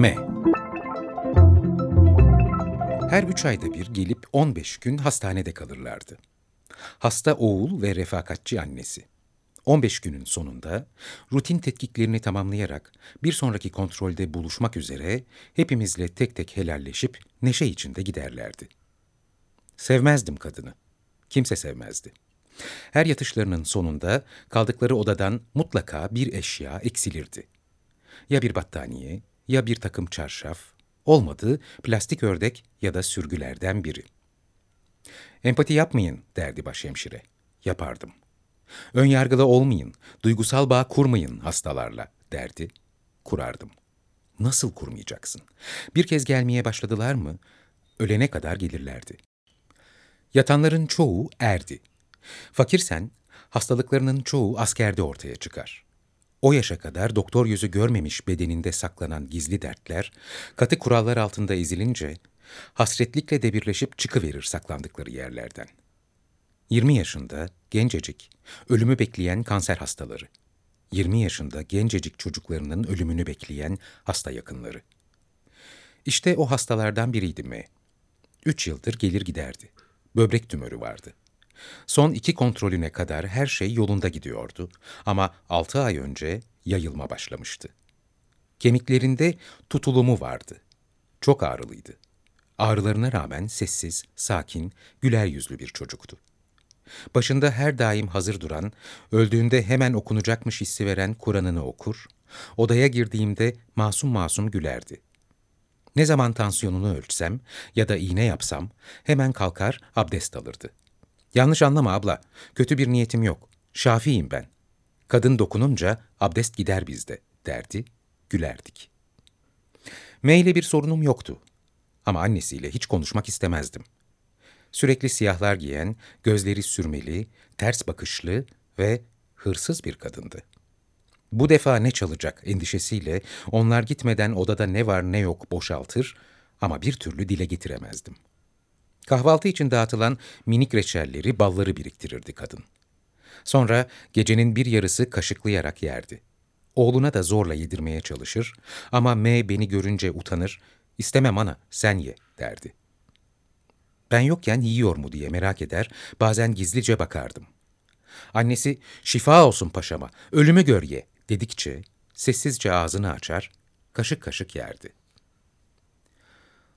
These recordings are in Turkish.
M Her üç ayda bir gelip 15 gün hastanede kalırlardı. Hasta oğul ve refakatçi annesi. 15 günün sonunda rutin tetkiklerini tamamlayarak bir sonraki kontrolde buluşmak üzere hepimizle tek tek helalleşip neşe içinde giderlerdi. Sevmezdim kadını. Kimse sevmezdi. Her yatışlarının sonunda kaldıkları odadan mutlaka bir eşya eksilirdi. Ya bir battaniye, ya bir takım çarşaf, olmadı plastik ördek ya da sürgülerden biri. Empati yapmayın derdi başhemşire. Yapardım. Önyargılı olmayın, duygusal bağ kurmayın hastalarla derdi. Kurardım. Nasıl kurmayacaksın? Bir kez gelmeye başladılar mı, ölene kadar gelirlerdi. Yatanların çoğu erdi. Fakirsen, hastalıklarının çoğu askerde ortaya çıkar. O yaşa kadar doktor yüzü görmemiş bedeninde saklanan gizli dertler, katı kurallar altında ezilince, hasretlikle de birleşip çıkıverir saklandıkları yerlerden. 20 yaşında, gencecik, ölümü bekleyen kanser hastaları. 20 yaşında gencecik çocuklarının ölümünü bekleyen hasta yakınları. İşte o hastalardan biriydi M. Üç yıldır gelir giderdi. Böbrek tümörü vardı. Son iki kontrolüne kadar her şey yolunda gidiyordu ama altı ay önce yayılma başlamıştı. Kemiklerinde tutulumu vardı. Çok ağrılıydı. Ağrılarına rağmen sessiz, sakin, güler yüzlü bir çocuktu. Başında her daim hazır duran, öldüğünde hemen okunacakmış hissi veren Kur'an'ını okur, odaya girdiğimde masum masum gülerdi. Ne zaman tansiyonunu ölçsem ya da iğne yapsam hemen kalkar abdest alırdı. Yanlış anlama abla, kötü bir niyetim yok. Şafiyim ben. Kadın dokununca abdest gider bizde derdi, gülerdik. M ile bir sorunum yoktu ama annesiyle hiç konuşmak istemezdim. Sürekli siyahlar giyen, gözleri sürmeli, ters bakışlı ve hırsız bir kadındı. Bu defa ne çalacak endişesiyle onlar gitmeden odada ne var ne yok boşaltır ama bir türlü dile getiremezdim. Kahvaltı için dağıtılan minik reçelleri, balları biriktirirdi kadın. Sonra gecenin bir yarısı kaşıklayarak yerdi. Oğluna da zorla yedirmeye çalışır ama M beni görünce utanır, istemem ana sen ye derdi. Ben yokken yiyor mu diye merak eder, bazen gizlice bakardım. Annesi şifa olsun paşama, ölümü gör ye dedikçe sessizce ağzını açar, kaşık kaşık yerdi.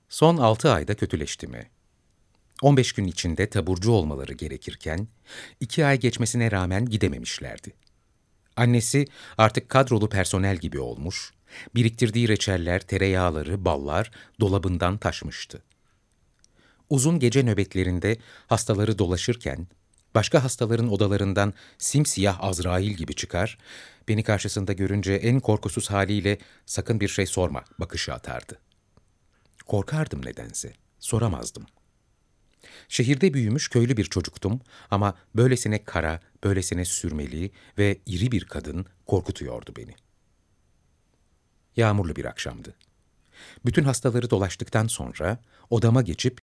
Son altı ayda kötüleşti mi? 15 gün içinde taburcu olmaları gerekirken, iki ay geçmesine rağmen gidememişlerdi. Annesi artık kadrolu personel gibi olmuş, biriktirdiği reçeller, tereyağları, ballar dolabından taşmıştı. Uzun gece nöbetlerinde hastaları dolaşırken, başka hastaların odalarından simsiyah Azrail gibi çıkar, beni karşısında görünce en korkusuz haliyle sakın bir şey sorma bakışı atardı. Korkardım nedense, soramazdım. Şehirde büyümüş köylü bir çocuktum ama böylesine kara, böylesine sürmeli ve iri bir kadın korkutuyordu beni. Yağmurlu bir akşamdı. Bütün hastaları dolaştıktan sonra odama geçip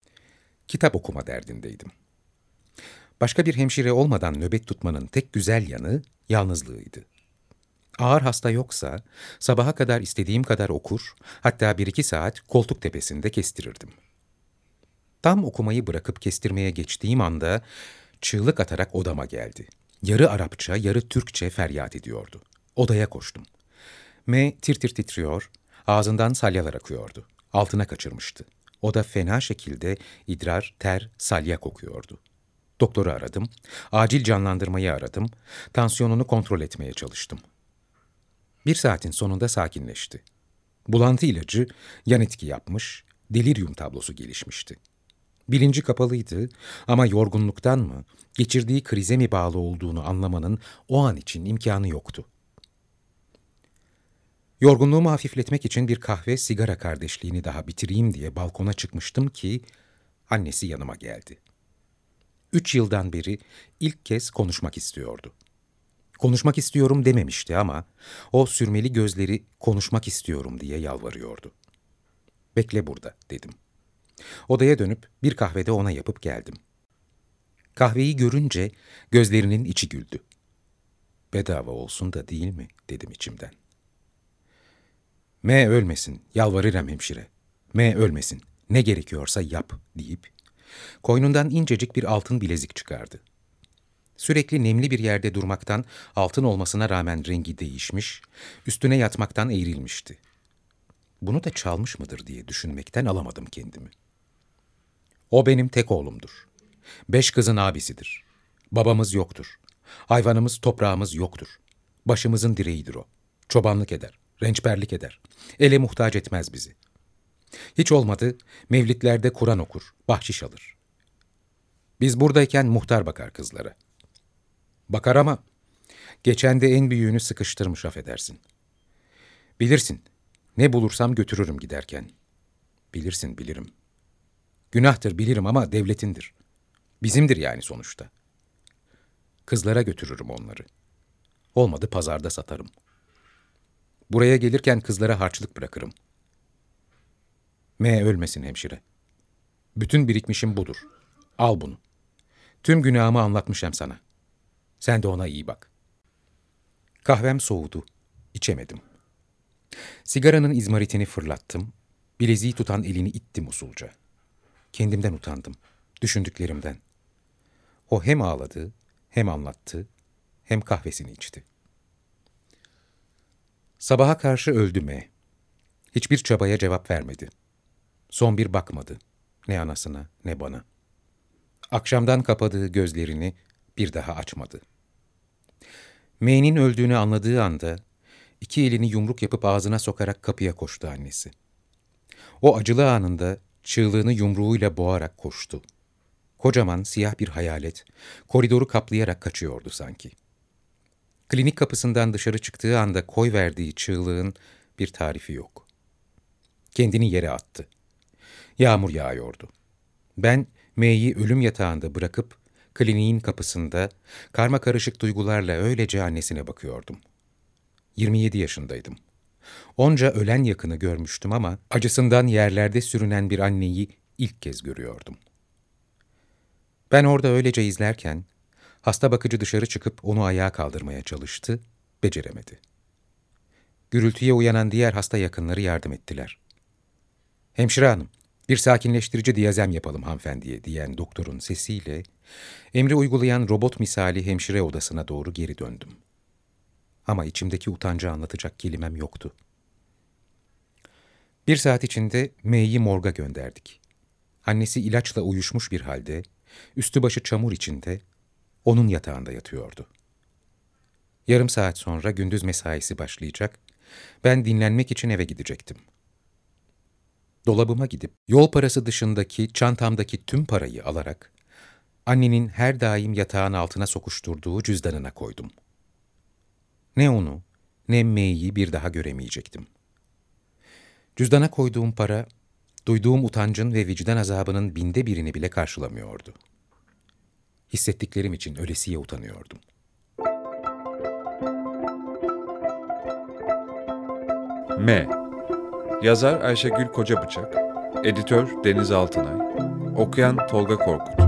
kitap okuma derdindeydim. Başka bir hemşire olmadan nöbet tutmanın tek güzel yanı yalnızlığıydı. Ağır hasta yoksa sabaha kadar istediğim kadar okur, hatta bir iki saat koltuk tepesinde kestirirdim.'' Tam okumayı bırakıp kestirmeye geçtiğim anda çığlık atarak odama geldi. Yarı Arapça, yarı Türkçe feryat ediyordu. Odaya koştum. M tir tir titriyor, ağzından salyalar akıyordu. Altına kaçırmıştı. O da fena şekilde idrar, ter, salya kokuyordu. Doktoru aradım, acil canlandırmayı aradım, tansiyonunu kontrol etmeye çalıştım. Bir saatin sonunda sakinleşti. Bulantı ilacı yan etki yapmış, delirium tablosu gelişmişti. Bilinci kapalıydı ama yorgunluktan mı, geçirdiği krize mi bağlı olduğunu anlamanın o an için imkanı yoktu. Yorgunluğumu hafifletmek için bir kahve sigara kardeşliğini daha bitireyim diye balkona çıkmıştım ki annesi yanıma geldi. Üç yıldan beri ilk kez konuşmak istiyordu. Konuşmak istiyorum dememişti ama o sürmeli gözleri konuşmak istiyorum diye yalvarıyordu. Bekle burada dedim. Odaya dönüp bir kahvede ona yapıp geldim. Kahveyi görünce gözlerinin içi güldü. Bedava olsun da değil mi dedim içimden. M ölmesin, yalvarırım hemşire. M ölmesin, ne gerekiyorsa yap deyip koynundan incecik bir altın bilezik çıkardı. Sürekli nemli bir yerde durmaktan altın olmasına rağmen rengi değişmiş, üstüne yatmaktan eğrilmişti. Bunu da çalmış mıdır diye düşünmekten alamadım kendimi. O benim tek oğlumdur. Beş kızın abisidir. Babamız yoktur. Hayvanımız, toprağımız yoktur. Başımızın direğidir o. Çobanlık eder, rençberlik eder. Ele muhtaç etmez bizi. Hiç olmadı, mevlitlerde Kur'an okur, bahşiş alır. Biz buradayken muhtar bakar kızlara. Bakar ama geçen de en büyüğünü sıkıştırmış affedersin. Bilirsin, ne bulursam götürürüm giderken. Bilirsin, bilirim. Günahtır bilirim ama devletindir. Bizimdir yani sonuçta. Kızlara götürürüm onları. Olmadı pazarda satarım. Buraya gelirken kızlara harçlık bırakırım. M ölmesin hemşire. Bütün birikmişim budur. Al bunu. Tüm günahımı anlatmışım sana. Sen de ona iyi bak. Kahvem soğudu. İçemedim. Sigaranın izmaritini fırlattım. Bileziği tutan elini ittim usulca. Kendimden utandım. Düşündüklerimden. O hem ağladı, hem anlattı, hem kahvesini içti. Sabaha karşı öldü M. Hiçbir çabaya cevap vermedi. Son bir bakmadı. Ne anasına ne bana. Akşamdan kapadığı gözlerini bir daha açmadı. M'nin öldüğünü anladığı anda iki elini yumruk yapıp ağzına sokarak kapıya koştu annesi. O acılı anında çığlığını yumruğuyla boğarak koştu. Kocaman siyah bir hayalet koridoru kaplayarak kaçıyordu sanki. Klinik kapısından dışarı çıktığı anda koy verdiği çığlığın bir tarifi yok. Kendini yere attı. Yağmur yağıyordu. Ben M'yi ölüm yatağında bırakıp kliniğin kapısında karma karışık duygularla öylece annesine bakıyordum. 27 yaşındaydım. Onca ölen yakını görmüştüm ama acısından yerlerde sürünen bir anneyi ilk kez görüyordum. Ben orada öylece izlerken hasta bakıcı dışarı çıkıp onu ayağa kaldırmaya çalıştı, beceremedi. Gürültüye uyanan diğer hasta yakınları yardım ettiler. Hemşire hanım, bir sakinleştirici diyazem yapalım hanımefendiye diyen doktorun sesiyle emri uygulayan robot misali hemşire odasına doğru geri döndüm. Ama içimdeki utancı anlatacak kelimem yoktu. Bir saat içinde M'yi morga gönderdik. Annesi ilaçla uyuşmuş bir halde, üstü başı çamur içinde, onun yatağında yatıyordu. Yarım saat sonra gündüz mesaisi başlayacak, ben dinlenmek için eve gidecektim. Dolabıma gidip yol parası dışındaki çantamdaki tüm parayı alarak annenin her daim yatağın altına sokuşturduğu cüzdanına koydum. Ne onu ne M'yi bir daha göremeyecektim. Cüzdana koyduğum para, duyduğum utancın ve vicdan azabının binde birini bile karşılamıyordu. Hissettiklerim için ölesiye utanıyordum. M. Yazar Ayşegül Kocabıçak Editör Deniz Altınay Okuyan Tolga Korkut